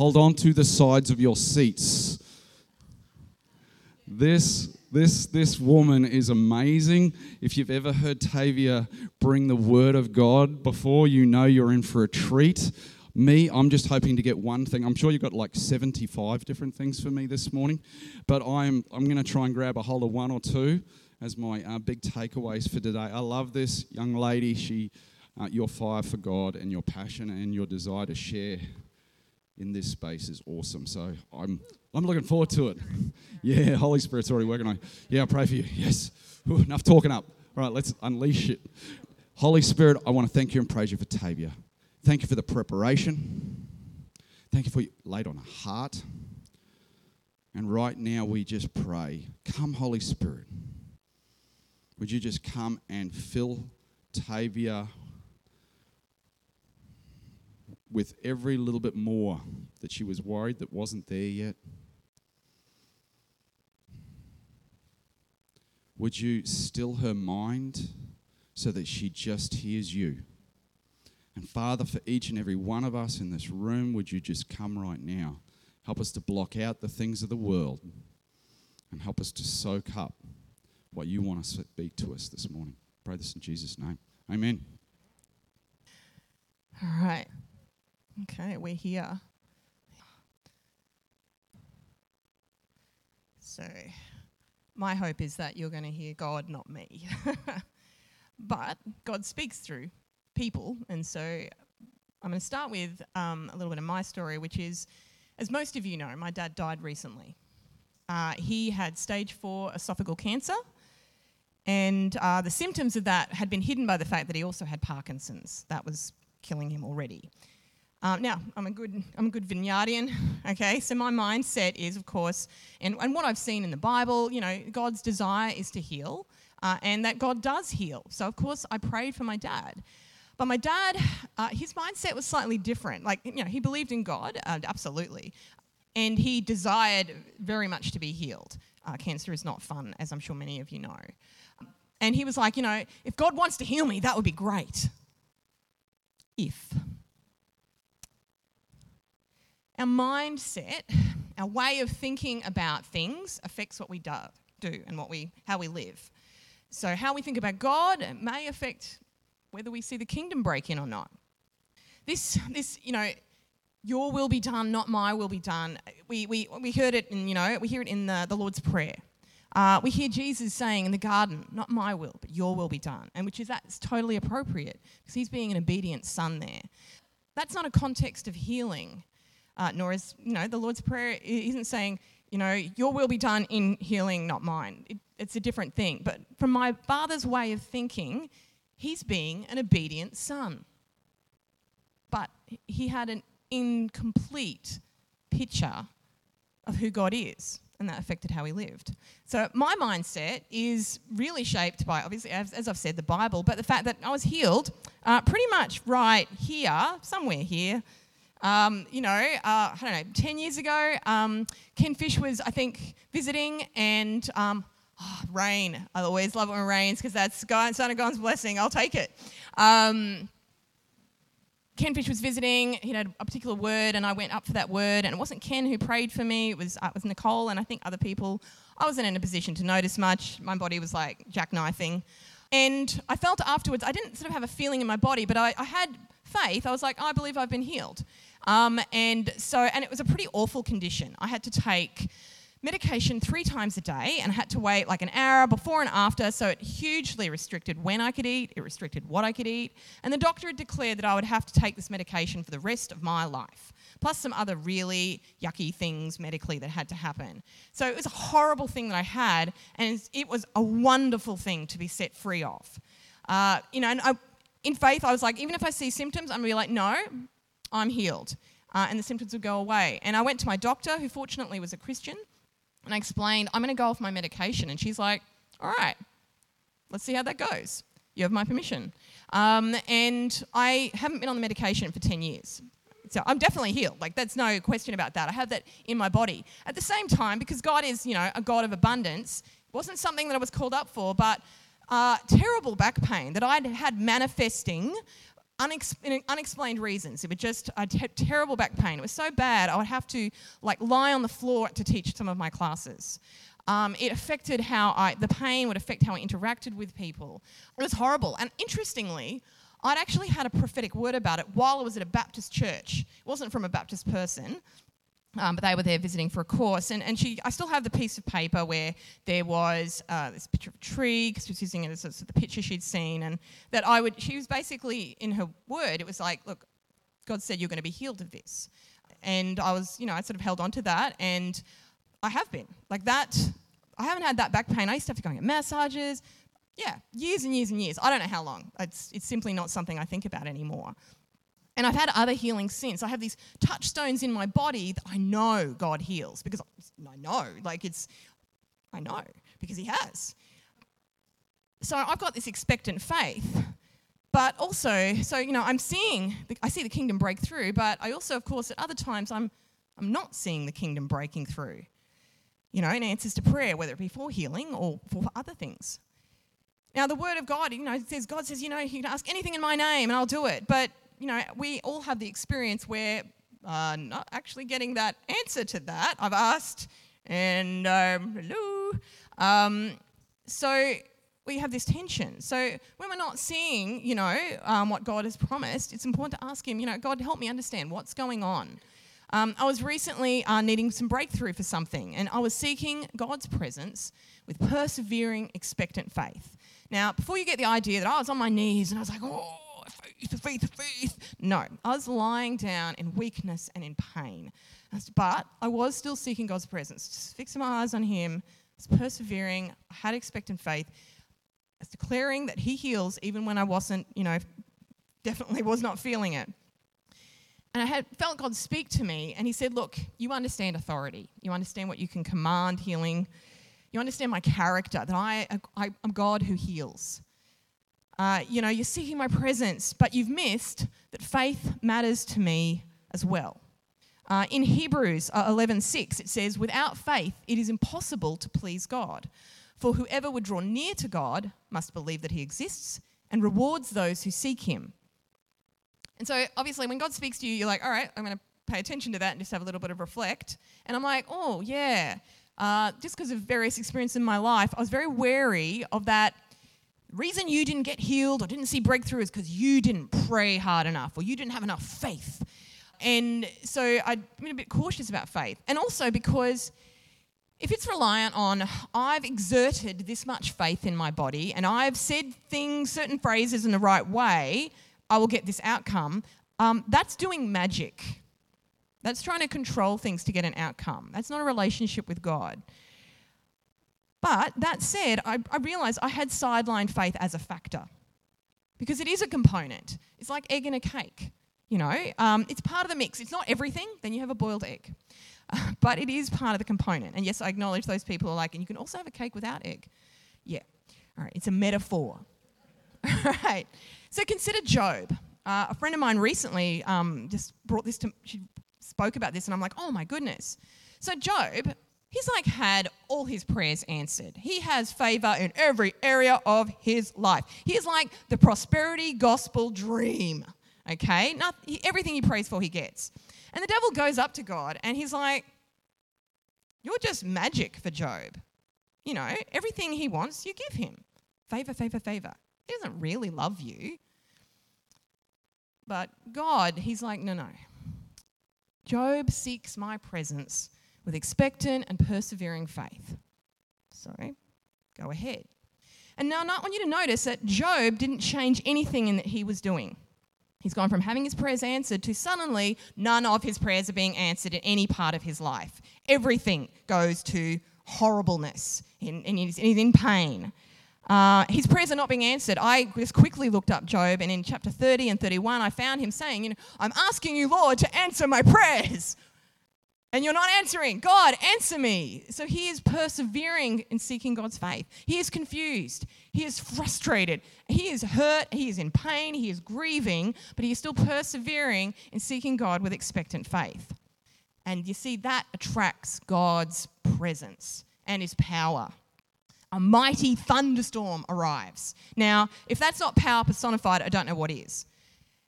hold on to the sides of your seats. This this this woman is amazing. If you've ever heard Tavia bring the word of God before, you know you're in for a treat. Me, I'm just hoping to get one thing. I'm sure you've got like 75 different things for me this morning, but I'm I'm going to try and grab a hold of one or two as my uh, big takeaways for today. I love this young lady. She, uh, your fire for God and your passion and your desire to share in this space is awesome. So I'm I'm looking forward to it. Yeah, Holy Spirit's already working on. Yeah, I pray for you. Yes. Ooh, enough talking up. All right, let's unleash it. Holy Spirit, I want to thank you and praise you for Tavia. Thank you for the preparation. Thank you for you laid on a heart. And right now we just pray, come Holy Spirit. Would you just come and fill Tavia with every little bit more that she was worried that wasn't there yet? Would you still her mind so that she just hears you? And Father, for each and every one of us in this room, would you just come right now? Help us to block out the things of the world and help us to soak up what you want to speak to us this morning. Pray this in Jesus' name. Amen. All right. Okay, we're here. So, my hope is that you're going to hear God, not me. but God speaks through people, and so I'm going to start with um, a little bit of my story, which is, as most of you know, my dad died recently. Uh, he had stage four esophageal cancer, and uh, the symptoms of that had been hidden by the fact that he also had Parkinson's. That was killing him already. Um, now, I'm a good, I'm a good vineyardian, okay? So my mindset is, of course, and, and what I've seen in the Bible, you know, God's desire is to heal, uh, and that God does heal. So, of course, I prayed for my dad. But my dad, uh, his mindset was slightly different. Like, you know, he believed in God, uh, absolutely, and he desired very much to be healed. Uh, cancer is not fun, as I'm sure many of you know. And he was like, you know, if God wants to heal me, that would be great. If our mindset, our way of thinking about things affects what we do, do and what we, how we live. So, how we think about God may affect whether we see the kingdom break in or not. This, this, you know, your will be done, not my will be done. We, we, we heard it in, you know, we hear it in the, the Lord's Prayer. Uh, we hear Jesus saying in the garden, not my will, but your will be done. And which is that's totally appropriate because he's being an obedient son there. That's not a context of healing uh, nor is, you know, the Lord's Prayer isn't saying, you know, your will be done in healing, not mine. It, it's a different thing. But from my father's way of thinking, he's being an obedient son. But he had an incomplete picture of who God is, and that affected how he lived. So my mindset is really shaped by, obviously, as, as I've said, the Bible, but the fact that I was healed uh, pretty much right here, somewhere here, um, you know, uh, I don't know, 10 years ago, um, Ken Fish was, I think, visiting and um, oh, rain. I always love it when it rains because that's God, Son of God's blessing. I'll take it. Um, Ken Fish was visiting. He had a particular word, and I went up for that word. And it wasn't Ken who prayed for me. It was uh, it was Nicole, and I think other people. I wasn't in a position to notice much. My body was like jackknifing, and I felt afterwards. I didn't sort of have a feeling in my body, but I, I had faith. I was like, I believe I've been healed. Um, and so, and it was a pretty awful condition. I had to take medication three times a day and had to wait like an hour before and after. So it hugely restricted when I could eat, it restricted what I could eat. And the doctor had declared that I would have to take this medication for the rest of my life, plus some other really yucky things medically that had to happen. So it was a horrible thing that I had, and it was a wonderful thing to be set free of. Uh, you know, and I, in faith, I was like, even if I see symptoms, I'm gonna be like, no, I'm healed. Uh, and the symptoms would go away. And I went to my doctor, who fortunately was a Christian, and I explained, I'm going to go off my medication. And she's like, all right, let's see how that goes. You have my permission. Um, and I haven't been on the medication for 10 years. So I'm definitely healed. Like, that's no question about that. I have that in my body. At the same time, because God is, you know, a God of abundance, it wasn't something that I was called up for, but uh, terrible back pain that I'd had manifesting unex- unexplained reasons. It was just I had terrible back pain. It was so bad I would have to like lie on the floor to teach some of my classes. Um, it affected how I, the pain would affect how I interacted with people. It was horrible. And interestingly, I'd actually had a prophetic word about it while I was at a Baptist church. It wasn't from a Baptist person, um, but they were there visiting for a course. And, and she, I still have the piece of paper where there was uh, this picture of a tree, because she was using it as, as the picture she'd seen. And that I would, she was basically, in her word, it was like, look, God said you're going to be healed of this. And I was, you know, I sort of held on to that. And I have been. Like that, I haven't had that back pain. I used to have to go and get massages. Yeah, years and years and years. I don't know how long. It's, it's simply not something I think about anymore. And I've had other healings since. I have these touchstones in my body that I know God heals because I know, like it's, I know because He has. So I've got this expectant faith. But also, so, you know, I'm seeing, I see the kingdom break through, but I also, of course, at other times, I'm, I'm not seeing the kingdom breaking through you know, in answers to prayer, whether it be for healing or for other things. Now, the word of God, you know, says, God says, you know, you can ask anything in my name and I'll do it. But, you know, we all have the experience where uh, not actually getting that answer to that. I've asked, and um, hello. Um, so we have this tension. So when we're not seeing, you know, um, what God has promised, it's important to ask Him, you know, God, help me understand what's going on. Um, I was recently uh, needing some breakthrough for something, and I was seeking God's presence with persevering, expectant faith. Now, before you get the idea that I was on my knees and I was like, oh, faith, faith, faith. No, I was lying down in weakness and in pain. But I was still seeking God's presence, just fixing my eyes on Him, persevering, I had expectant faith. I was declaring that He heals even when I wasn't, you know, definitely was not feeling it. And I had felt God speak to me, and He said, Look, you understand authority. You understand what you can command healing. You understand my character, that I, I, am God who heals. Uh, you know, you're seeking my presence, but you've missed that faith matters to me as well. Uh, in Hebrews 11:6, uh, it says, "Without faith, it is impossible to please God. For whoever would draw near to God must believe that He exists and rewards those who seek Him." And so, obviously, when God speaks to you, you're like, all right, I'm going to pay attention to that and just have a little bit of reflect. And I'm like, oh, yeah. Uh, just because of various experiences in my life, I was very wary of that. Reason you didn't get healed or didn't see breakthrough is because you didn't pray hard enough or you didn't have enough faith. And so I've been a bit cautious about faith. And also because if it's reliant on, I've exerted this much faith in my body and I've said things, certain phrases in the right way, I will get this outcome, um, that's doing magic. That's trying to control things to get an outcome. That's not a relationship with God. But that said, I, I realized I had sidelined faith as a factor because it is a component. It's like egg in a cake. You know, um, it's part of the mix. It's not everything, then you have a boiled egg. But it is part of the component. And yes, I acknowledge those people are like, and you can also have a cake without egg. Yeah. All right, it's a metaphor. All right. So consider Job. Uh, a friend of mine recently um, just brought this to, she spoke about this, and I'm like, oh my goodness. So Job, he's like had all his prayers answered. He has favor in every area of his life. He's like the prosperity gospel dream. Okay, Not, he, everything he prays for, he gets. And the devil goes up to God and he's like, You're just magic for Job. You know, everything he wants, you give him. Favor, favor, favor. He doesn't really love you. But God, He's like, no, no. Job seeks my presence with expectant and persevering faith. So go ahead. And now I want you to notice that Job didn't change anything in that he was doing. He's gone from having his prayers answered to suddenly none of his prayers are being answered in any part of his life. Everything goes to horribleness, and, he's in pain. Uh, his prayers are not being answered. I just quickly looked up Job, and in chapter 30 and 31, I found him saying, You know, I'm asking you, Lord, to answer my prayers. And you're not answering. God, answer me. So he is persevering in seeking God's faith. He is confused. He is frustrated. He is hurt. He is in pain. He is grieving, but he is still persevering in seeking God with expectant faith. And you see, that attracts God's presence and his power a mighty thunderstorm arrives. Now, if that's not power personified, I don't know what is.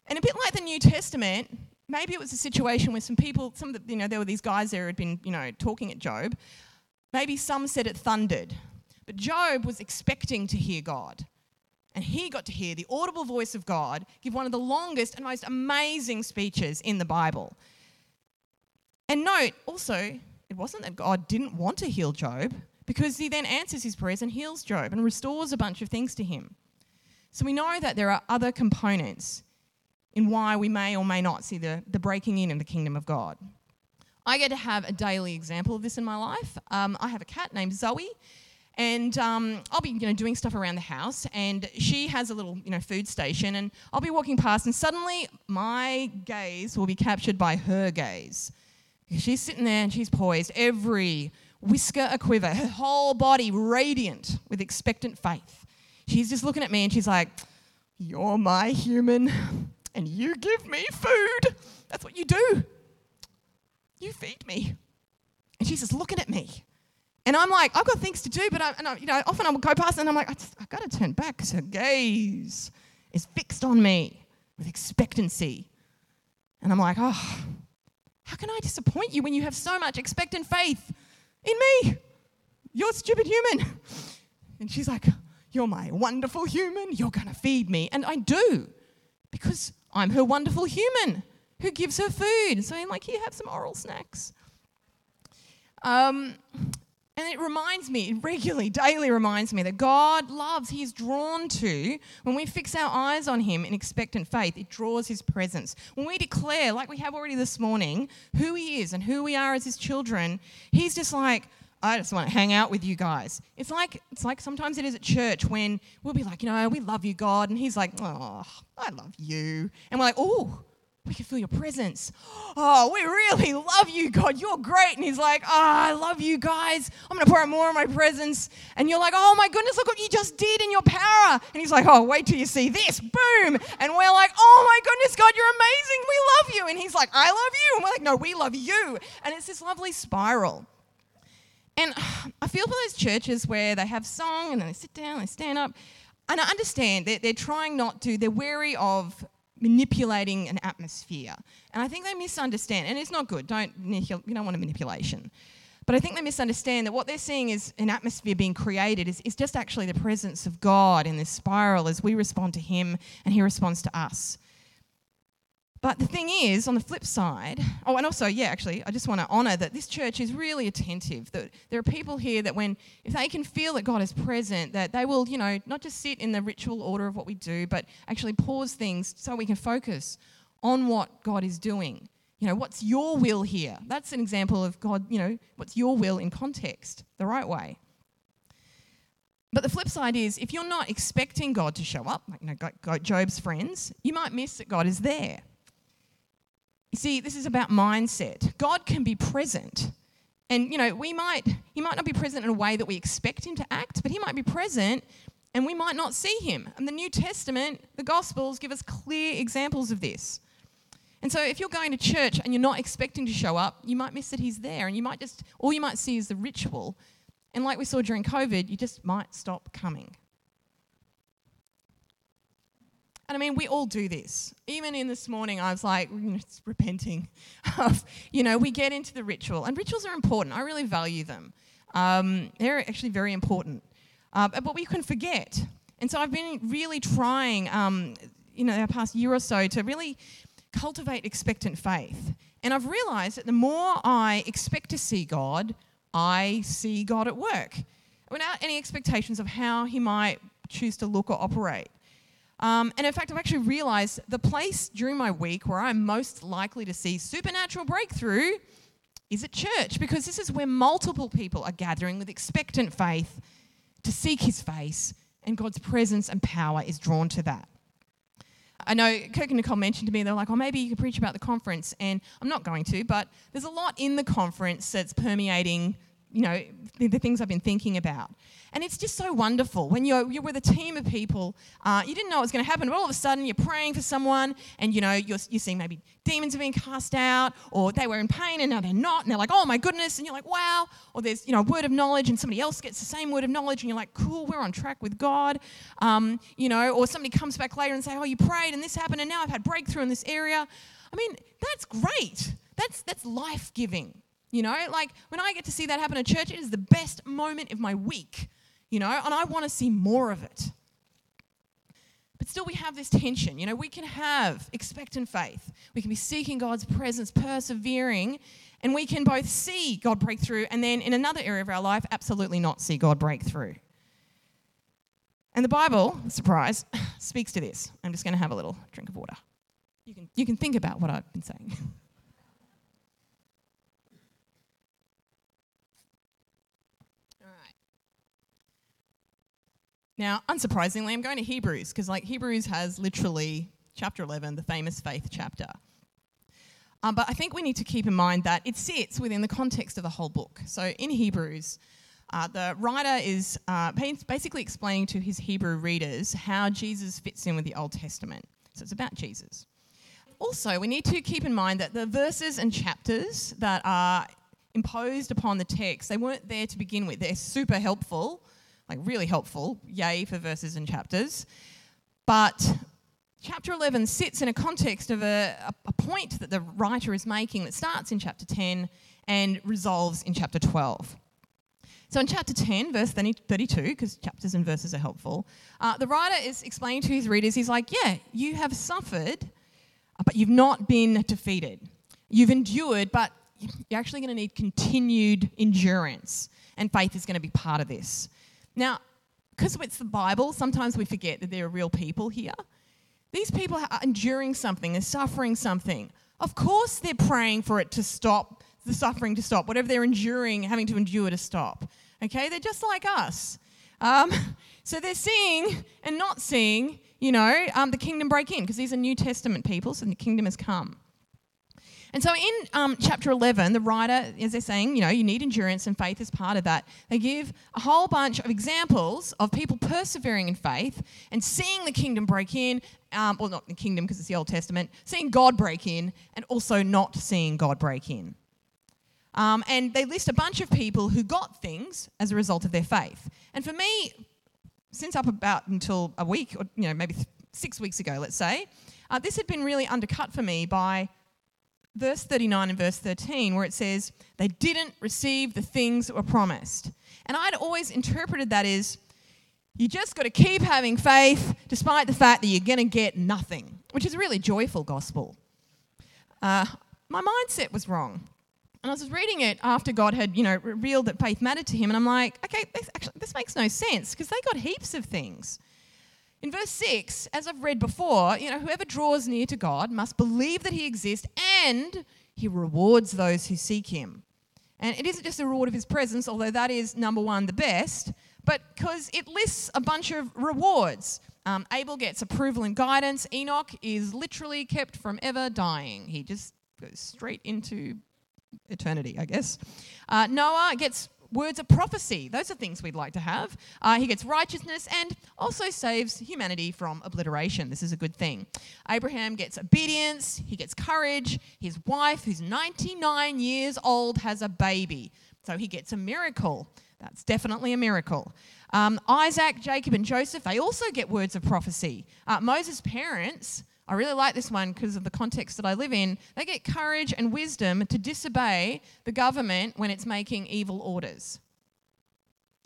And a bit like the New Testament, maybe it was a situation where some people, some of the, you know, there were these guys there who had been, you know, talking at Job. Maybe some said it thundered. But Job was expecting to hear God. And he got to hear the audible voice of God give one of the longest and most amazing speeches in the Bible. And note also, it wasn't that God didn't want to heal Job, because he then answers his prayers and heals Job and restores a bunch of things to him. So we know that there are other components in why we may or may not see the, the breaking in of the kingdom of God. I get to have a daily example of this in my life. Um, I have a cat named Zoe, and um, I'll be you know doing stuff around the house, and she has a little you know food station, and I'll be walking past, and suddenly my gaze will be captured by her gaze. She's sitting there and she's poised, every whisker a quiver, her whole body radiant with expectant faith. She's just looking at me and she's like, "You're my human, and you give me food. That's what you do. You feed me." And she's just looking at me. And I'm like, I've got things to do, but I, and I, you know, often I will go past and I'm like, I have got to turn back because her gaze is fixed on me with expectancy. And I'm like, oh, how can I disappoint you when you have so much expectant faith in me? You're a stupid human. And she's like, You're my wonderful human. You're going to feed me. And I do because I'm her wonderful human who gives her food. So I'm like, Here, have some oral snacks. Um, and it reminds me, it regularly, daily reminds me that God loves, He is drawn to, when we fix our eyes on Him in expectant faith, it draws His presence. When we declare, like we have already this morning, who He is and who we are as His children, He's just like, I just want to hang out with you guys. It's like it's like sometimes it is at church when we'll be like, you know, we love you, God, and He's like, oh, I love you, and we're like, oh, we can feel your presence. Oh, we really love you, God. You're great. And he's like, oh, I love you guys. I'm going to pour out more of my presence. And you're like, oh my goodness, look what you just did in your power. And he's like, oh, wait till you see this. Boom. And we're like, oh my goodness, God, you're amazing. We love you. And he's like, I love you. And we're like, no, we love you. And it's this lovely spiral. And I feel for those churches where they have song and then they sit down, they stand up. And I understand that they're trying not to, they're wary of manipulating an atmosphere. And I think they misunderstand, and it's not good. Don't you don't want a manipulation. But I think they misunderstand that what they're seeing is an atmosphere being created is, is just actually the presence of God in this spiral as we respond to Him and He responds to us. But the thing is, on the flip side, oh, and also, yeah, actually, I just want to honour that this church is really attentive. That there are people here that, when if they can feel that God is present, that they will, you know, not just sit in the ritual order of what we do, but actually pause things so we can focus on what God is doing. You know, what's your will here? That's an example of God, you know, what's your will in context, the right way. But the flip side is, if you're not expecting God to show up, like you know, Job's friends, you might miss that God is there. You see, this is about mindset. God can be present. And you know, we might he might not be present in a way that we expect him to act, but he might be present and we might not see him. And the New Testament, the Gospels give us clear examples of this. And so if you're going to church and you're not expecting to show up, you might miss that he's there and you might just all you might see is the ritual. And like we saw during COVID, you just might stop coming. And I mean, we all do this. Even in this morning, I was like, repenting of, you know, we get into the ritual. And rituals are important. I really value them. Um, they're actually very important. Uh, but we can forget. And so I've been really trying, um, you know, our past year or so to really cultivate expectant faith. And I've realized that the more I expect to see God, I see God at work without any expectations of how He might choose to look or operate. Um, and in fact, I've actually realized the place during my week where I'm most likely to see supernatural breakthrough is at church because this is where multiple people are gathering with expectant faith to seek his face, and God's presence and power is drawn to that. I know Kirk and Nicole mentioned to me, they're like, oh, maybe you could preach about the conference. And I'm not going to, but there's a lot in the conference that's permeating you know, the, the, things I've been thinking about. And it's just so wonderful when you're, you're with a team of people. Uh, you didn't know what was going to happen, but all of a sudden you're praying for someone, and you know you're, you're seeing maybe demons are being cast out, or they were in pain and now they're not, and they're like, oh my goodness, and you're like, wow. Or there's you know a word of knowledge, and somebody else gets the same word of knowledge, and you're like, cool, we're on track with God. Um, you know, or somebody comes back later and say, oh, you prayed and this happened, and now I've had breakthrough in this area. I mean, that's great. That's that's life giving. You know, like when I get to see that happen at church, it is the best moment of my week, you know, and I want to see more of it. But still, we have this tension. You know, we can have expectant faith, we can be seeking God's presence, persevering, and we can both see God break through and then in another area of our life, absolutely not see God break through. And the Bible, surprise, speaks to this. I'm just going to have a little drink of water. You can, you can think about what I've been saying. Now, unsurprisingly, I'm going to Hebrews because, like, Hebrews has literally chapter 11, the famous faith chapter. Um, but I think we need to keep in mind that it sits within the context of the whole book. So in Hebrews, uh, the writer is uh, basically explaining to his Hebrew readers how Jesus fits in with the Old Testament. So it's about Jesus. Also, we need to keep in mind that the verses and chapters that are imposed upon the text, they weren't there to begin with. They're super helpful like really helpful. Yay for verses and chapters. But chapter 11 sits in a context of a, a, point that the writer is making that starts in chapter 10 and resolves in chapter 12. So in chapter 10, verse 32, because chapters and verses are helpful, uh, the writer is explaining to his readers, he's like, yeah, you have suffered, but you've not been defeated. You've endured, but you're actually going to need continued endurance, and faith is going to be part of this. Now, because it's the Bible, sometimes we forget that there are real people here. These people are enduring something, they're suffering something. Of course, they're praying for it to stop, the suffering to stop, whatever they're enduring, having to endure to stop. Okay, they're just like us. Um, so they're seeing and not seeing, you know, um, the kingdom break in because these are New Testament people, so the kingdom has come. And so in um, chapter 11, the writer, as they're saying, you know, you need endurance and faith is part of that. They give a whole bunch of examples of people persevering in faith and seeing the kingdom break in, um, well, not the kingdom because it's the Old Testament, seeing God break in and also not seeing God break in. Um, and they list a bunch of people who got things as a result of their faith. And for me, since up about until a week, or you know, maybe six weeks ago, let's say, uh, this had been really undercut for me by verse 39 and verse 13, where it says, They didn't receive the things that were promised. And I'd always interpreted that as, you just got to keep having faith despite the fact that you're going to get nothing, which is a really joyful gospel. Uh, my mindset was wrong. And I was reading it after God had, you know, revealed that faith mattered to him, and I'm like, okay, this, actually, this makes no sense because they got heaps of things. In verse 6, as I've read before, you know, whoever draws near to God must believe that he exists and he rewards those who seek him. And it isn't just a reward of his presence, although that is number one, the best, but because it lists a bunch of rewards. Um, Abel gets approval and guidance. Enoch is literally kept from ever dying. He just goes straight into eternity, I guess. Uh, Noah gets words of prophecy. Those are things we'd like to have. Uh, he gets righteousness and also saves humanity from obliteration. This is a good thing. Abraham gets obedience, he gets courage. His wife, who's 99 years old, has a baby. So he gets a miracle. That's definitely a miracle. Um, Isaac, Jacob, and Joseph, they also get words of prophecy. Uh, Moses' parents, I really like this one because of the context that I live in. They get courage and wisdom to disobey the government when it's making evil orders,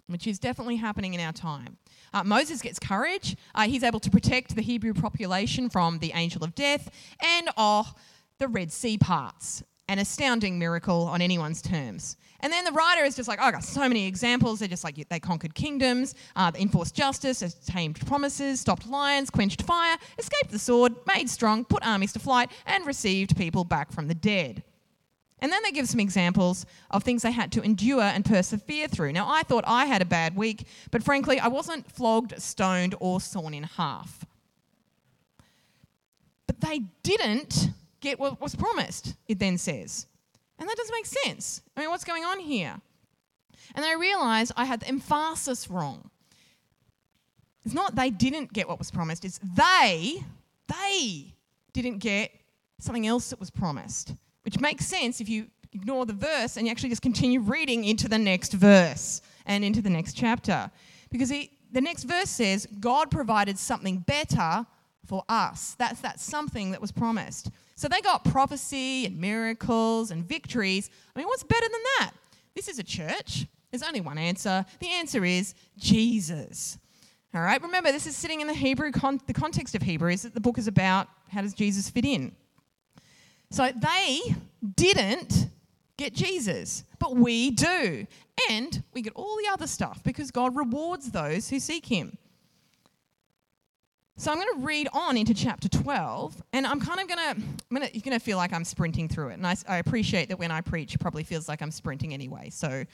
which is definitely happening in our time. Uh, Moses gets courage. Uh, he's able to protect the Hebrew population from the angel of death and oh, the Red Sea parts. An astounding miracle on anyone's terms. And then the writer is just like, oh, I got so many examples. They're just like, they conquered kingdoms, uh, enforced justice, tamed promises, stopped lions, quenched fire, escaped the sword, made strong, put armies to flight, and received people back from the dead. And then they give some examples of things they had to endure and persevere through. Now, I thought I had a bad week, but frankly, I wasn't flogged, stoned, or sawn in half. But they didn't get what was promised, it then says. And that doesn't make sense. I mean, what's going on here? And then I realized I had the emphasis wrong. It's not they didn't get what was promised, it's they, they didn't get something else that was promised, which makes sense if you ignore the verse and you actually just continue reading into the next verse and into the next chapter. Because he, the next verse says, God provided something better for us. That's that something that was promised. So they got prophecy and miracles and victories. I mean, what's better than that? This is a church. There's only one answer. The answer is Jesus. All right, remember, this is sitting in the Hebrew, con- the context of Hebrew is that the book is about how does Jesus fit in. So they didn't get Jesus, but we do. And we get all the other stuff because God rewards those who seek Him. So I'm going to read on into chapter 12, and I'm kind of going to, to, you're going to feel like I'm sprinting through it. And I, I appreciate that when I preach, it probably feels like I'm sprinting anyway. So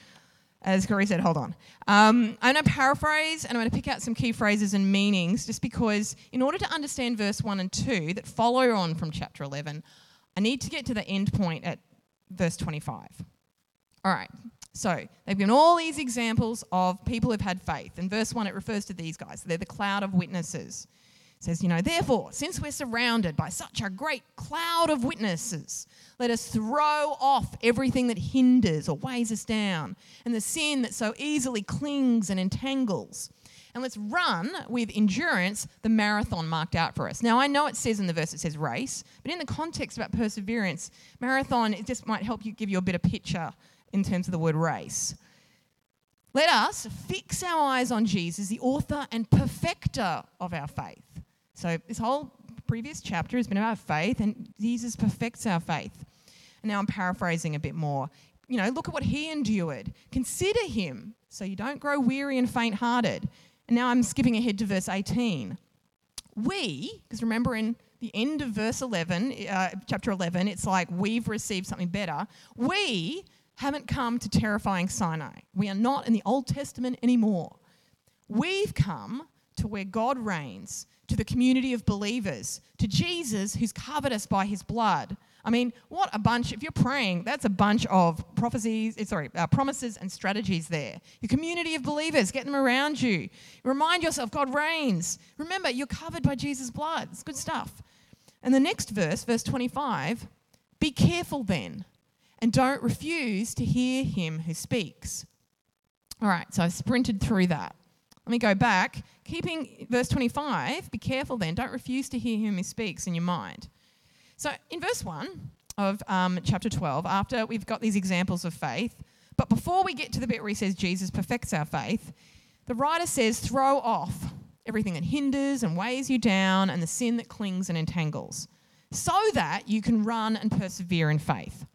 as Corey said, hold on. Um, I'm going to paraphrase and I'm going to pick out some key phrases and meanings just because, in order to understand verse 1 and 2 that follow on from chapter 11, I need to get to the end point at verse 25. All right, so they've given all these examples of people who've had faith. In verse 1, it refers to these guys. They're the cloud of witnesses. Says, you know, therefore, since we're surrounded by such a great cloud of witnesses, let us throw off everything that hinders or weighs us down and the sin that so easily clings and entangles. And let's run with endurance the marathon marked out for us. Now, I know it says in the verse, it says race, but in the context about perseverance, marathon, it just might help you give you a better picture in terms of the word race. Let us fix our eyes on Jesus, the author and perfecter of our faith. So, this whole previous chapter has been about faith, and Jesus perfects our faith. And now I'm paraphrasing a bit more. You know, look at what he endured. Consider him so you don't grow weary and faint hearted. And now I'm skipping ahead to verse 18. We, because remember in the end of verse 11, uh, chapter 11, it's like we've received something better. We haven't come to terrifying Sinai. We are not in the Old Testament anymore. We've come to where God reigns, to the community of believers, to Jesus who's covered us by his blood. I mean, what a bunch. If you're praying, that's a bunch of prophecies, eh, sorry, uh, promises and strategies there. Your community of believers, get them around you. Remind yourself God reigns. Remember, you're covered by Jesus' blood. It's good stuff. And the next verse, verse 25, be careful then and don't refuse to hear him who speaks. All right, so I've sprinted through that. Let me go back. Keeping verse 25, be careful then, don't refuse to hear him who speaks in your mind. So, in verse 1 of um, chapter 12, after we've got these examples of faith, but before we get to the bit where he says Jesus perfects our faith, the writer says, throw off everything that hinders and weighs you down and the sin that clings and entangles, so that you can run and persevere in faith.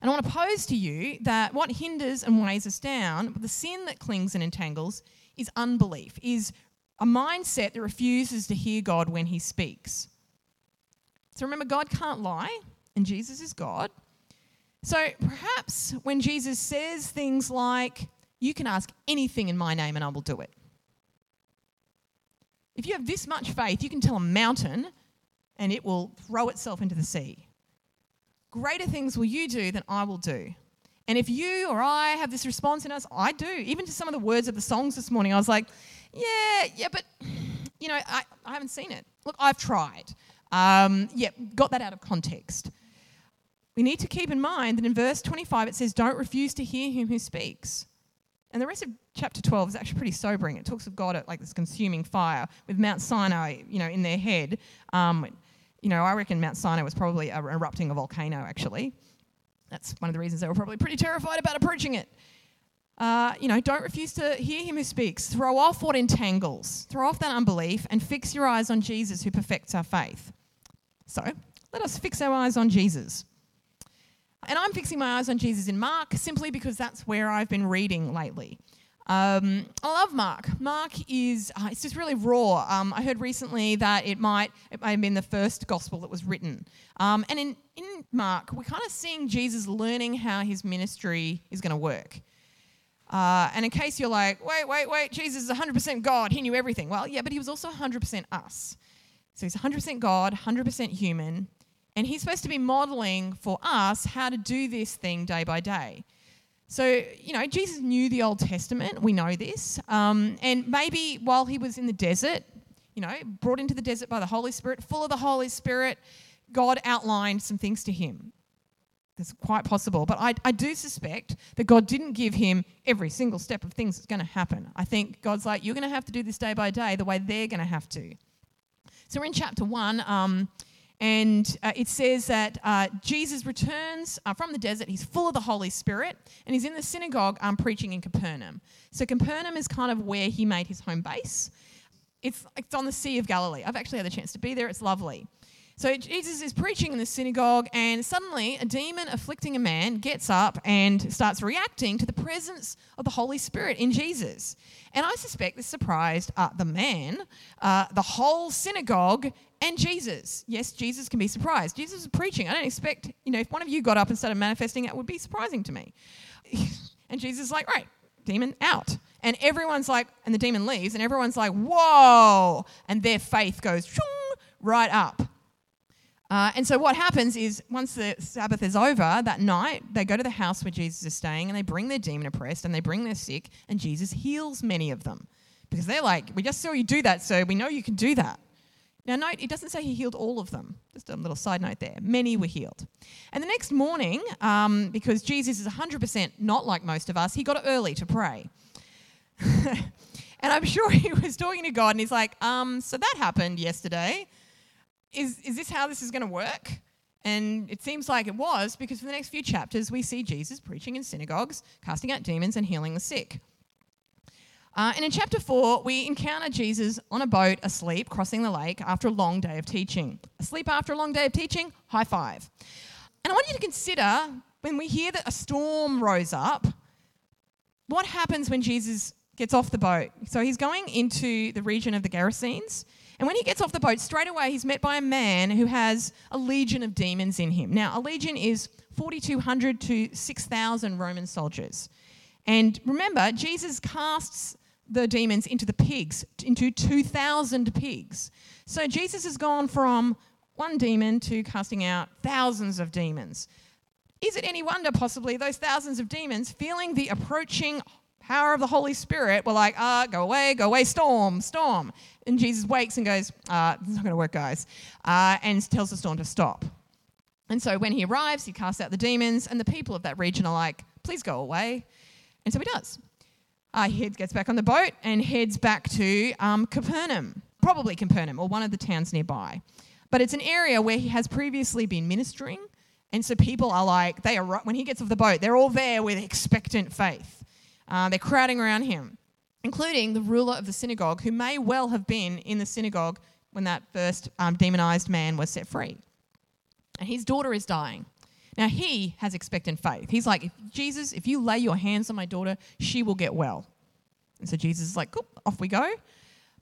And I want to pose to you that what hinders and weighs us down, the sin that clings and entangles, is unbelief, is a mindset that refuses to hear God when he speaks. So remember, God can't lie, and Jesus is God. So perhaps when Jesus says things like, You can ask anything in my name and I will do it. If you have this much faith, you can tell a mountain and it will throw itself into the sea. Greater things will you do than I will do. And if you or I have this response in us, I do. Even to some of the words of the songs this morning, I was like, yeah, yeah, but, you know, I, I haven't seen it. Look, I've tried. Um, yeah, got that out of context. We need to keep in mind that in verse 25 it says, Don't refuse to hear him who speaks. And the rest of chapter 12 is actually pretty sobering. It talks of God at like this consuming fire with Mount Sinai, you know, in their head. Um, you know, I reckon Mount Sinai was probably erupting a volcano, actually. That's one of the reasons they were probably pretty terrified about approaching it. Uh, you know, don't refuse to hear him who speaks. Throw off what entangles. Throw off that unbelief and fix your eyes on Jesus who perfects our faith. So let us fix our eyes on Jesus. And I'm fixing my eyes on Jesus in Mark simply because that's where I've been reading lately. Um, I love Mark. Mark is, uh, it's just really raw. Um, I heard recently that it might, it may have been the first gospel that was written. Um, and in, in Mark, we're kind of seeing Jesus learning how his ministry is going to work. Uh, and in case you're like, wait, wait, wait, Jesus is 100% God, he knew everything. Well, yeah, but he was also 100% us. So he's 100% God, 100% human, and he's supposed to be modeling for us how to do this thing day by day. So, you know, Jesus knew the Old Testament. We know this. Um, and maybe while he was in the desert, you know, brought into the desert by the Holy Spirit, full of the Holy Spirit, God outlined some things to him. That's quite possible. But I, I do suspect that God didn't give him every single step of things that's going to happen. I think God's like, you're going to have to do this day by day the way they're going to have to. So we're in chapter one. Um, and uh, it says that uh, Jesus returns uh, from the desert. He's full of the Holy Spirit, and he's in the synagogue um, preaching in Capernaum. So Capernaum is kind of where he made his home base. It's, it's on the Sea of Galilee. I've actually had the chance to be there. It's lovely. So Jesus is preaching in the synagogue, and suddenly a demon afflicting a man gets up and starts reacting to the presence of the Holy Spirit in Jesus. And I suspect this surprised uh, the man, uh, the whole synagogue, and Jesus. Yes, Jesus can be surprised. Jesus is preaching. I don't expect, you know, if one of you got up and started manifesting, it would be surprising to me. and Jesus is like, right, demon out. And everyone's like, and the demon leaves, and everyone's like, whoa. And their faith goes right up. Uh, and so what happens is once the Sabbath is over that night, they go to the house where Jesus is staying and they bring their demon oppressed and they bring their sick, and Jesus heals many of them. Because they're like, we just saw you do that, so we know you can do that. Now, note, it doesn't say he healed all of them. Just a little side note there. Many were healed. And the next morning, um, because Jesus is 100% not like most of us, he got up early to pray. and I'm sure he was talking to God and he's like, um, so that happened yesterday is, is this how this is going to work? And it seems like it was because for the next few chapters, we see Jesus preaching in synagogues, casting out demons, and healing the sick. Uh, and in chapter 4, we encounter Jesus on a boat asleep crossing the lake after a long day of teaching. Asleep after a long day of teaching? High five. And I want you to consider when we hear that a storm rose up, what happens when Jesus gets off the boat? So he's going into the region of the Gerasenes. And when he gets off the boat, straight away he's met by a man who has a legion of demons in him. Now, a legion is 4,200 to 6,000 Roman soldiers. And remember, Jesus casts the demons into the pigs, into 2,000 pigs. So Jesus has gone from one demon to casting out thousands of demons. Is it any wonder, possibly, those thousands of demons feeling the approaching power of the Holy Spirit were like, ah, go away, go away, storm, storm. And Jesus wakes and goes, uh, this is not going to work, guys, uh, and tells the storm to stop. And so when he arrives, he casts out the demons, and the people of that region are like, please go away. And so he does. Uh, he gets back on the boat and heads back to um, Capernaum, probably Capernaum or one of the towns nearby. But it's an area where he has previously been ministering. And so people are like, they are, when he gets off the boat, they're all there with expectant faith. Uh, they're crowding around him, including the ruler of the synagogue, who may well have been in the synagogue when that first um, demonized man was set free. And his daughter is dying. Now, he has expectant faith. He's like, Jesus, if you lay your hands on my daughter, she will get well. And so Jesus is like, cool, off we go.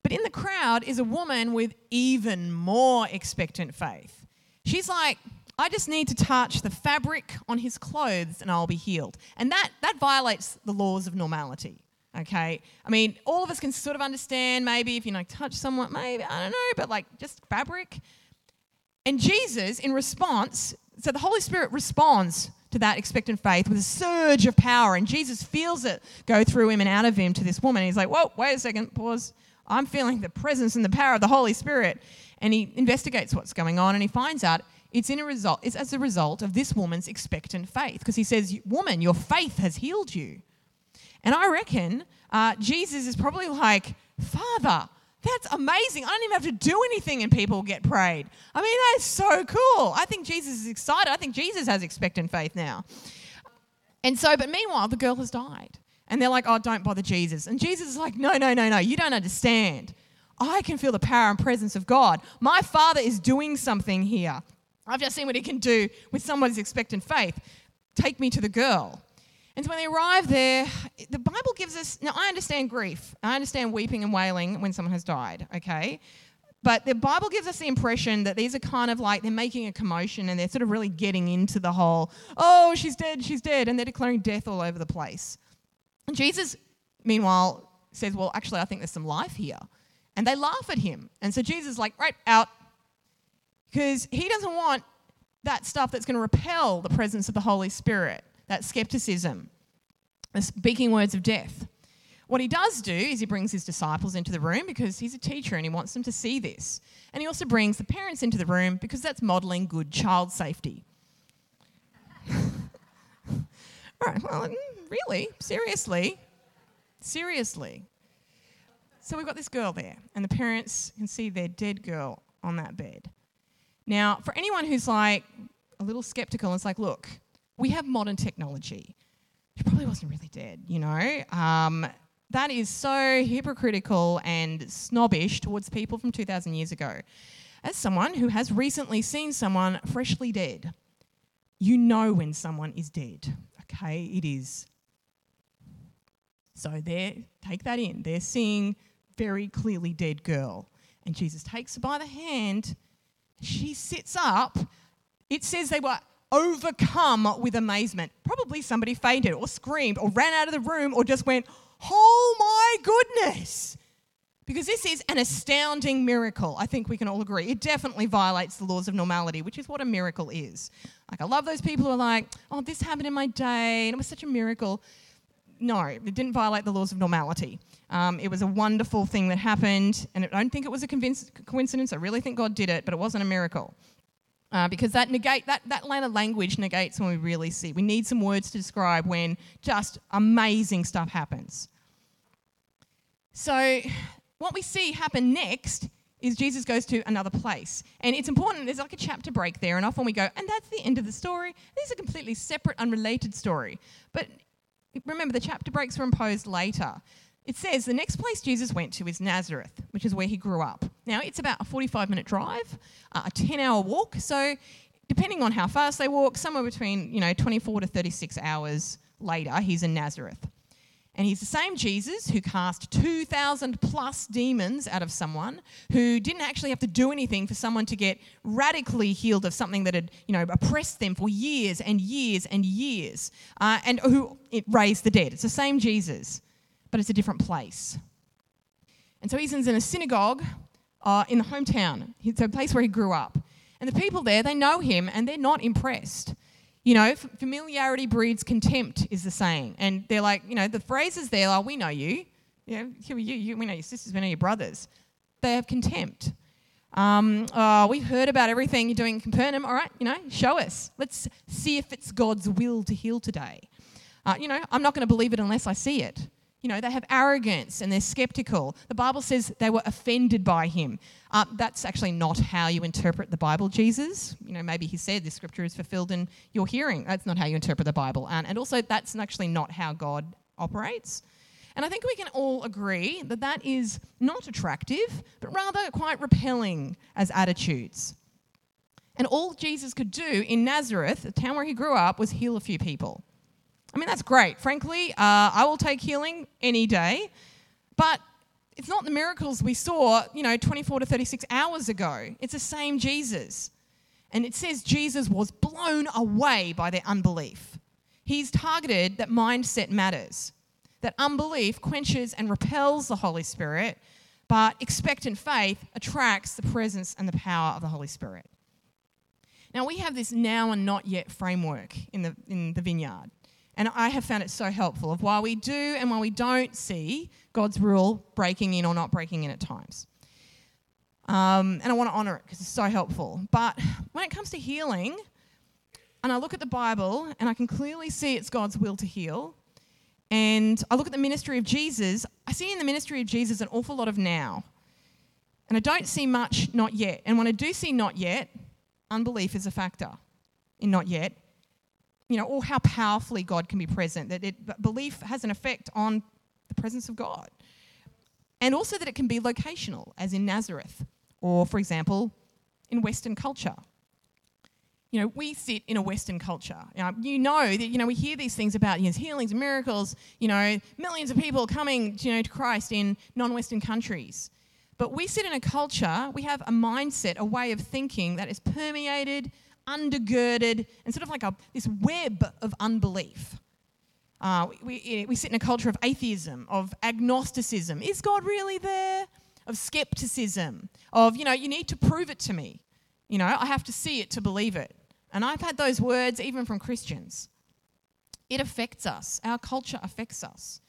But in the crowd is a woman with even more expectant faith. She's like, I just need to touch the fabric on his clothes and I'll be healed. And that, that violates the laws of normality. Okay? I mean, all of us can sort of understand maybe if you like touch someone, maybe, I don't know, but like just fabric. And Jesus, in response, so the Holy Spirit responds to that expectant faith with a surge of power, and Jesus feels it go through him and out of him to this woman. He's like, Whoa, wait a second, pause. I'm feeling the presence and the power of the Holy Spirit. And he investigates what's going on and he finds out it's in a result. It's as a result of this woman's expectant faith, because he says, "Woman, your faith has healed you." And I reckon uh, Jesus is probably like, "Father, that's amazing. I don't even have to do anything, and people get prayed. I mean, that is so cool. I think Jesus is excited. I think Jesus has expectant faith now." And so, but meanwhile, the girl has died. And they're like, oh, don't bother Jesus. And Jesus is like, no, no, no, no, you don't understand. I can feel the power and presence of God. My Father is doing something here. I've just seen what he can do with someone's expectant faith. Take me to the girl. And so when they arrive there, the Bible gives us now I understand grief. I understand weeping and wailing when someone has died, okay? But the Bible gives us the impression that these are kind of like they're making a commotion and they're sort of really getting into the whole, oh, she's dead, she's dead, and they're declaring death all over the place. And Jesus, meanwhile, says, well, actually, I think there's some life here. And they laugh at him. And so Jesus is like, right, out, because he doesn't want that stuff that's going to repel the presence of the Holy Spirit, that skepticism. the speaking words of death. What he does do is he brings his disciples into the room because he's a teacher and he wants them to see this. And he also brings the parents into the room because that's modeling good child safety. right, well, mm, really? Seriously? Seriously. So we've got this girl there, and the parents can see their dead girl on that bed. Now, for anyone who's like a little skeptical, it's like, look, we have modern technology. She probably wasn't really dead, you know? Um, that is so hypocritical and snobbish towards people from 2,000 years ago. As someone who has recently seen someone freshly dead, you know when someone is dead, okay? It is. So there, take that in. They're seeing very clearly dead girl. And Jesus takes her by the hand. She sits up. It says they were overcome with amazement. Probably somebody fainted or screamed or ran out of the room or just went, Oh my goodness! Because this is an astounding miracle. I think we can all agree. It definitely violates the laws of normality, which is what a miracle is. Like, I love those people who are like, oh, this happened in my day and it was such a miracle. No, it didn't violate the laws of normality. Um, it was a wonderful thing that happened, and I don't think it was a coincidence. I really think God did it, but it wasn't a miracle. Uh, because that negate that, that line of language negates when we really see. We need some words to describe when just amazing stuff happens. So what we see happen next is Jesus goes to another place. And it's important, there's like a chapter break there, and often we go, and that's the end of the story. This is a completely separate, unrelated story. But remember, the chapter breaks were imposed later. It says the next place Jesus went to is Nazareth, which is where he grew up. Now, it's about a 45 minute drive, uh, a 10 hour walk. So, depending on how fast they walk, somewhere between, you know, 24 to 36 hours later, he's in Nazareth. And he's the same Jesus who cast 2,000 plus demons out of someone, who didn't actually have to do anything for someone to get radically healed of something that had, you know, oppressed them for years and years and years, uh, and who raised the dead. It's the same Jesus, but it's a different place. And so he's in a synagogue uh, in the hometown. It's a place where he grew up. And the people there, they know him and they're not impressed. You know, familiarity breeds contempt is the saying. And they're like, you know, the phrases there are, we know you. You know, you, you, we know your sisters, we know your brothers. They have contempt. Um, oh, we've heard about everything you're doing in Capernaum. All right, you know, show us. Let's see if it's God's will to heal today. Uh, you know, I'm not going to believe it unless I see it. You know, they have arrogance and they're skeptical. The Bible says they were offended by him. Uh, that's actually not how you interpret the Bible, Jesus. You know, maybe he said this scripture is fulfilled in your hearing. That's not how you interpret the Bible. And, and also, that's actually not how God operates. And I think we can all agree that that is not attractive, but rather quite repelling as attitudes. And all Jesus could do in Nazareth, the town where he grew up, was heal a few people. I mean, that's great. Frankly, uh, I will take healing any day. But it's not the miracles we saw, you know, 24 to 36 hours ago. It's the same Jesus. And it says Jesus was blown away by their unbelief. He's targeted that mindset matters, that unbelief quenches and repels the Holy Spirit, but expectant faith attracts the presence and the power of the Holy Spirit. Now, we have this now and not yet framework in the, in the vineyard. And I have found it so helpful of while we do and while we don't see God's rule breaking in or not breaking in at times. Um, and I want to honor it because it's so helpful. But when it comes to healing, and I look at the Bible and I can clearly see it's God's will to heal, and I look at the ministry of Jesus, I see in the ministry of Jesus an awful lot of now. And I don't see much not yet. And when I do see not yet, unbelief is a factor in not yet you know, or how powerfully God can be present, that it, belief has an effect on the presence of God. And also that it can be locational, as in Nazareth, or for example, in Western culture. You know, we sit in a Western culture. You know, you know that, you know, we hear these things about you know, healings and miracles, you know, millions of people coming you know, to Christ in non Western countries. But we sit in a culture, we have a mindset, a way of thinking that is permeated undergirded and sort of like a, this web of unbelief. Uh, we, we, we sit in a culture of atheism, of agnosticism. Is God really there? Of skepticism, of, you know, you need to prove it to me. You know, I have to see it to believe it. And I've had those words even from Christians. It affects us. Our culture affects us.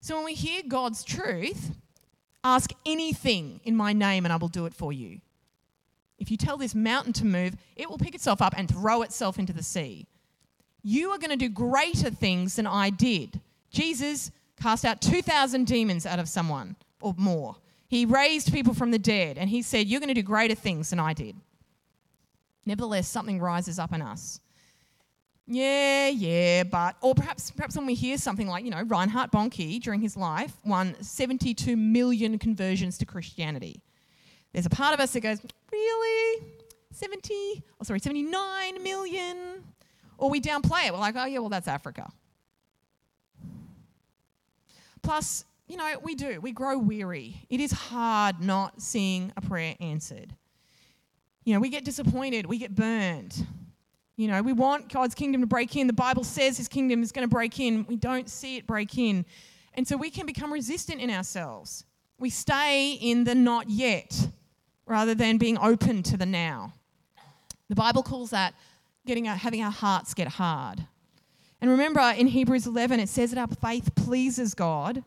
So when we hear God's truth, ask anything in my name and I will do it for you. If you tell this mountain to move, it will pick itself up and throw itself into the sea. You are going to do greater things than I did. Jesus cast out 2,000 demons out of someone or more. He raised people from the dead and he said, You're going to do greater things than I did. Nevertheless, something rises up in us. Yeah, yeah, but, or perhaps, perhaps when we hear something like, you know, Reinhard Bonnke during his life won 72 million conversions to Christianity. There's a part of us that goes, really? 70, oh, sorry, 79 million? Or we downplay it. We're like, oh, yeah, well, that's Africa. Plus, you know, we do. We grow weary. It is hard not seeing a prayer answered. You know, we get disappointed, we get burned. You know, we want God's kingdom to break in. The Bible says his kingdom is going to break in. We don't see it break in. And so we can become resistant in ourselves. We stay in the not yet rather than being open to the now. The Bible calls that getting our, having our hearts get hard. And remember in Hebrews 11 it says that our faith pleases God.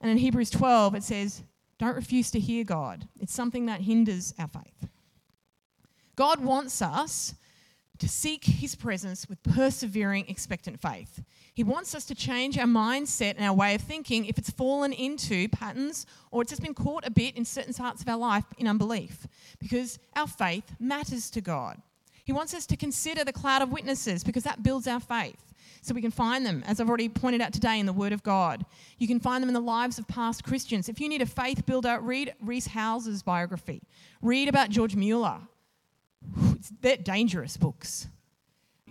And in Hebrews 12 it says don't refuse to hear God. It's something that hinders our faith. God wants us to seek his presence with persevering, expectant faith. He wants us to change our mindset and our way of thinking if it's fallen into patterns or it's just been caught a bit in certain parts of our life in unbelief, because our faith matters to God. He wants us to consider the cloud of witnesses because that builds our faith. So we can find them, as I've already pointed out today, in the Word of God. You can find them in the lives of past Christians. If you need a faith builder, read Rees Howells's biography. Read about George Mueller they're dangerous books.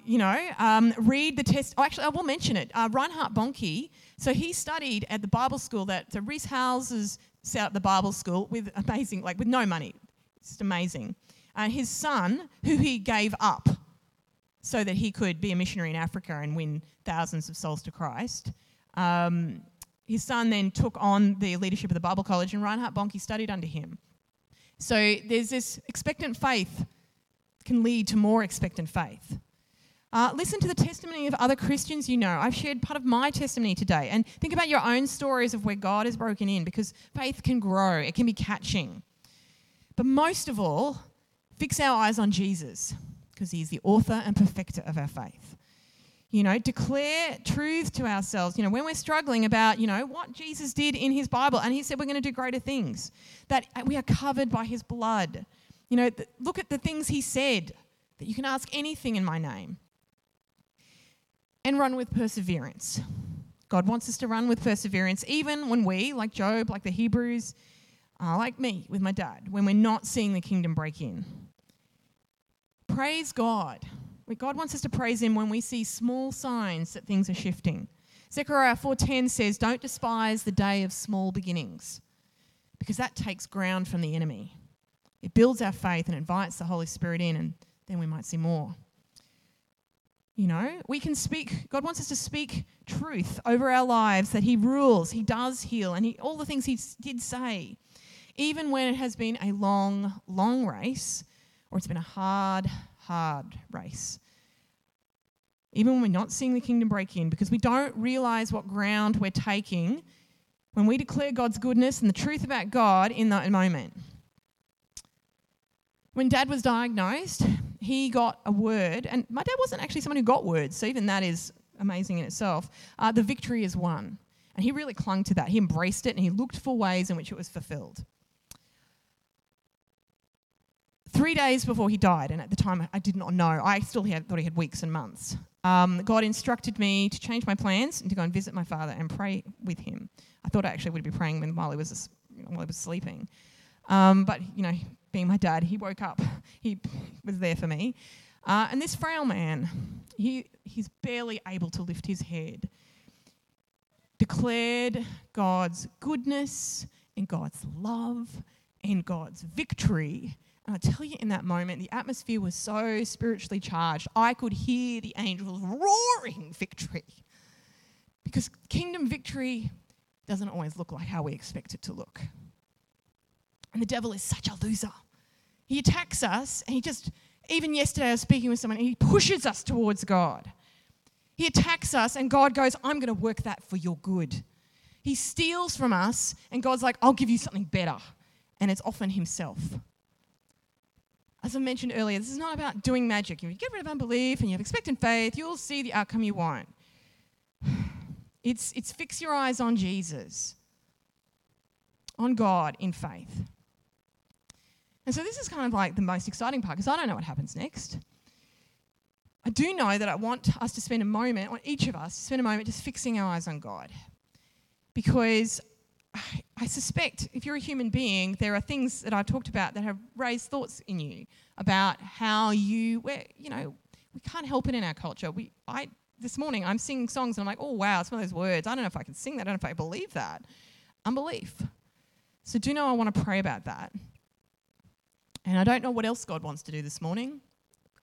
You know, um, read the test. Oh, actually, I will mention it. Uh, Reinhard Bonnke, so he studied at the Bible school that so Rees Howells set up the Bible school with amazing, like with no money. It's just amazing. And his son, who he gave up so that he could be a missionary in Africa and win thousands of souls to Christ, um, his son then took on the leadership of the Bible College, and Reinhard Bonnke studied under him. So there's this expectant faith can lead to more expectant faith. Uh, listen to the testimony of other Christians you know. I've shared part of my testimony today. And think about your own stories of where God has broken in because faith can grow, it can be catching. But most of all, fix our eyes on Jesus because he's the author and perfecter of our faith. You know, declare truth to ourselves. You know, when we're struggling about, you know, what Jesus did in his Bible, and he said we're going to do greater things, that we are covered by his blood you know, look at the things he said that you can ask anything in my name. And run with perseverance. God wants us to run with perseverance, even when we, like Job, like the Hebrews, uh, like me with my dad, when we're not seeing the kingdom break in. Praise God. God wants us to praise Him when we see small signs that things are shifting. Zechariah 4:10 says, "Don't despise the day of small beginnings, because that takes ground from the enemy." It builds our faith and invites the Holy Spirit in, and then we might see more. You know, we can speak, God wants us to speak truth over our lives that He rules, He does heal, and he, all the things He did say. Even when it has been a long, long race, or it's been a hard, hard race. Even when we're not seeing the kingdom break in, because we don't realize what ground we're taking when we declare God's goodness and the truth about God in that moment. When dad was diagnosed, he got a word, and my dad wasn't actually someone who got words, so even that is amazing in itself. Uh, the victory is won. And he really clung to that. He embraced it and he looked for ways in which it was fulfilled. Three days before he died, and at the time I did not know, I still had, thought he had weeks and months. Um, God instructed me to change my plans and to go and visit my father and pray with him. I thought I actually would be praying while he was, while he was sleeping. Um, but, you know, being my dad, he woke up. He was there for me. Uh, and this frail man, he, he's barely able to lift his head, declared God's goodness and God's love and God's victory. And I tell you, in that moment, the atmosphere was so spiritually charged. I could hear the angels roaring victory. Because kingdom victory doesn't always look like how we expect it to look. And the devil is such a loser. He attacks us, and he just, even yesterday, I was speaking with someone, and he pushes us towards God. He attacks us, and God goes, I'm going to work that for your good. He steals from us, and God's like, I'll give you something better. And it's often Himself. As I mentioned earlier, this is not about doing magic. If you get rid of unbelief and you have expectant faith, you'll see the outcome you want. It's, it's fix your eyes on Jesus, on God in faith. And so this is kind of like the most exciting part because I don't know what happens next. I do know that I want us to spend a moment, I want each of us to spend a moment just fixing our eyes on God. Because I, suspect if you're a human being, there are things that I've talked about that have raised thoughts in you about how you, where, you know, we can't help it in our culture. We, I, this morning, I'm singing songs and I'm like, oh, wow, some of those words. I don't know if I can sing that. I don't know if I believe that. Unbelief. So do know I want to pray about that. And I don't know what else God wants to do this morning.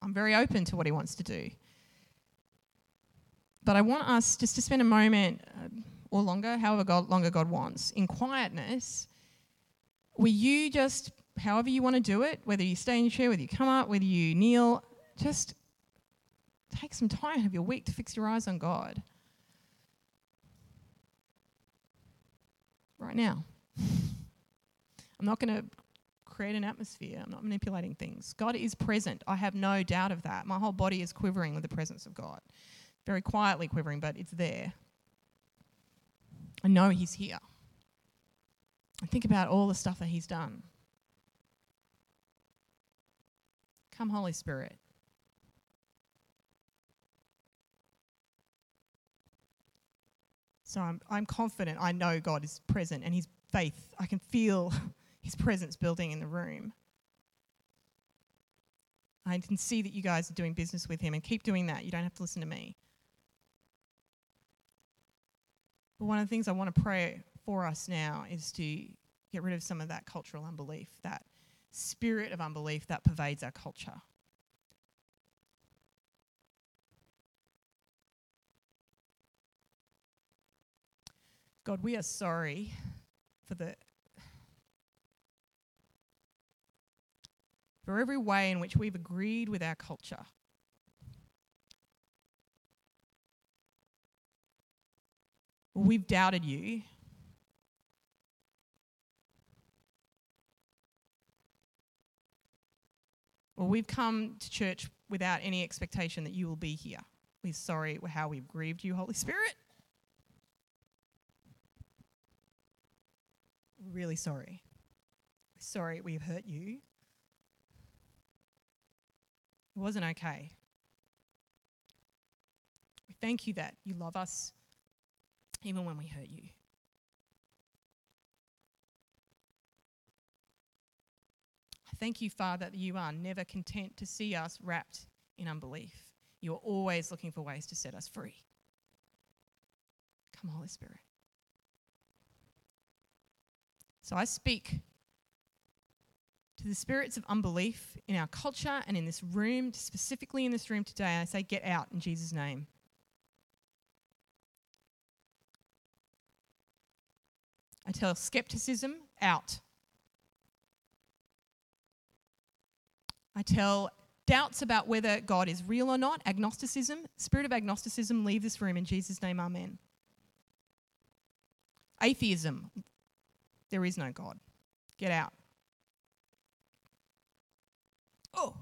I'm very open to what He wants to do. But I want us just to spend a moment uh, or longer, however God, longer God wants, in quietness, where you just, however you want to do it, whether you stay in your chair, whether you come up, whether you kneel, just take some time, have your week to fix your eyes on God. Right now. I'm not going to create an atmosphere. I'm not manipulating things. God is present. I have no doubt of that. My whole body is quivering with the presence of God. Very quietly quivering, but it's there. I know He's here. I think about all the stuff that He's done. Come, Holy Spirit. So I'm, I'm confident I know God is present and His faith, I can feel his presence building in the room. I can see that you guys are doing business with him and keep doing that. You don't have to listen to me. But one of the things I want to pray for us now is to get rid of some of that cultural unbelief, that spirit of unbelief that pervades our culture. God, we are sorry for the for every way in which we've agreed with our culture. We've doubted you. Well, we've come to church without any expectation that you will be here. We're sorry how we've grieved you, Holy Spirit. Really sorry. Sorry we've hurt you. It wasn't okay. We thank you that you love us even when we hurt you. I thank you, Father, that you are never content to see us wrapped in unbelief. You are always looking for ways to set us free. Come, Holy Spirit. So I speak to the spirits of unbelief in our culture and in this room, specifically in this room today, I say, get out in Jesus' name. I tell skepticism, out. I tell doubts about whether God is real or not, agnosticism, spirit of agnosticism, leave this room in Jesus' name, amen. Atheism, there is no God. Get out. Oh,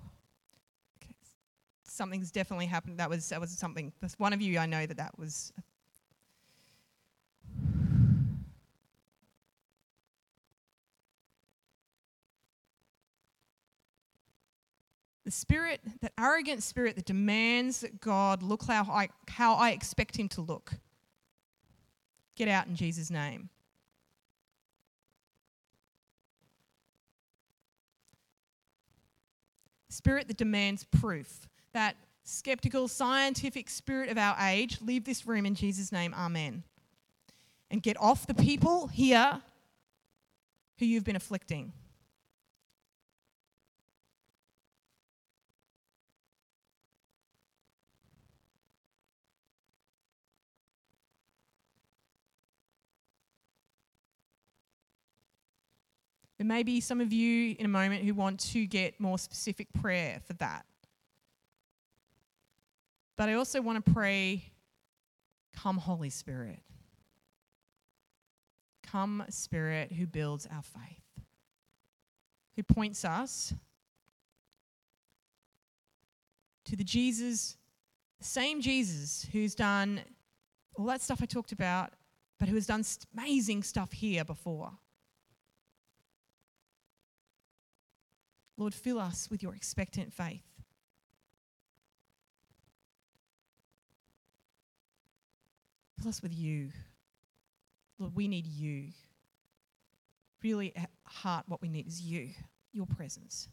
okay. something's definitely happened. That was that was something. One of you. I know that that was. The spirit, that arrogant spirit that demands that God look how I, how I expect him to look. Get out in Jesus' name. Spirit that demands proof. That skeptical, scientific spirit of our age, leave this room in Jesus' name. Amen. And get off the people here who you've been afflicting. There may be some of you in a moment who want to get more specific prayer for that. But I also want to pray Come, Holy Spirit. Come, Spirit, who builds our faith, who points us to the Jesus, the same Jesus who's done all that stuff I talked about, but who has done amazing stuff here before. Lord, fill us with your expectant faith. Fill us with you. Lord, we need you. Really, at heart, what we need is you, your presence.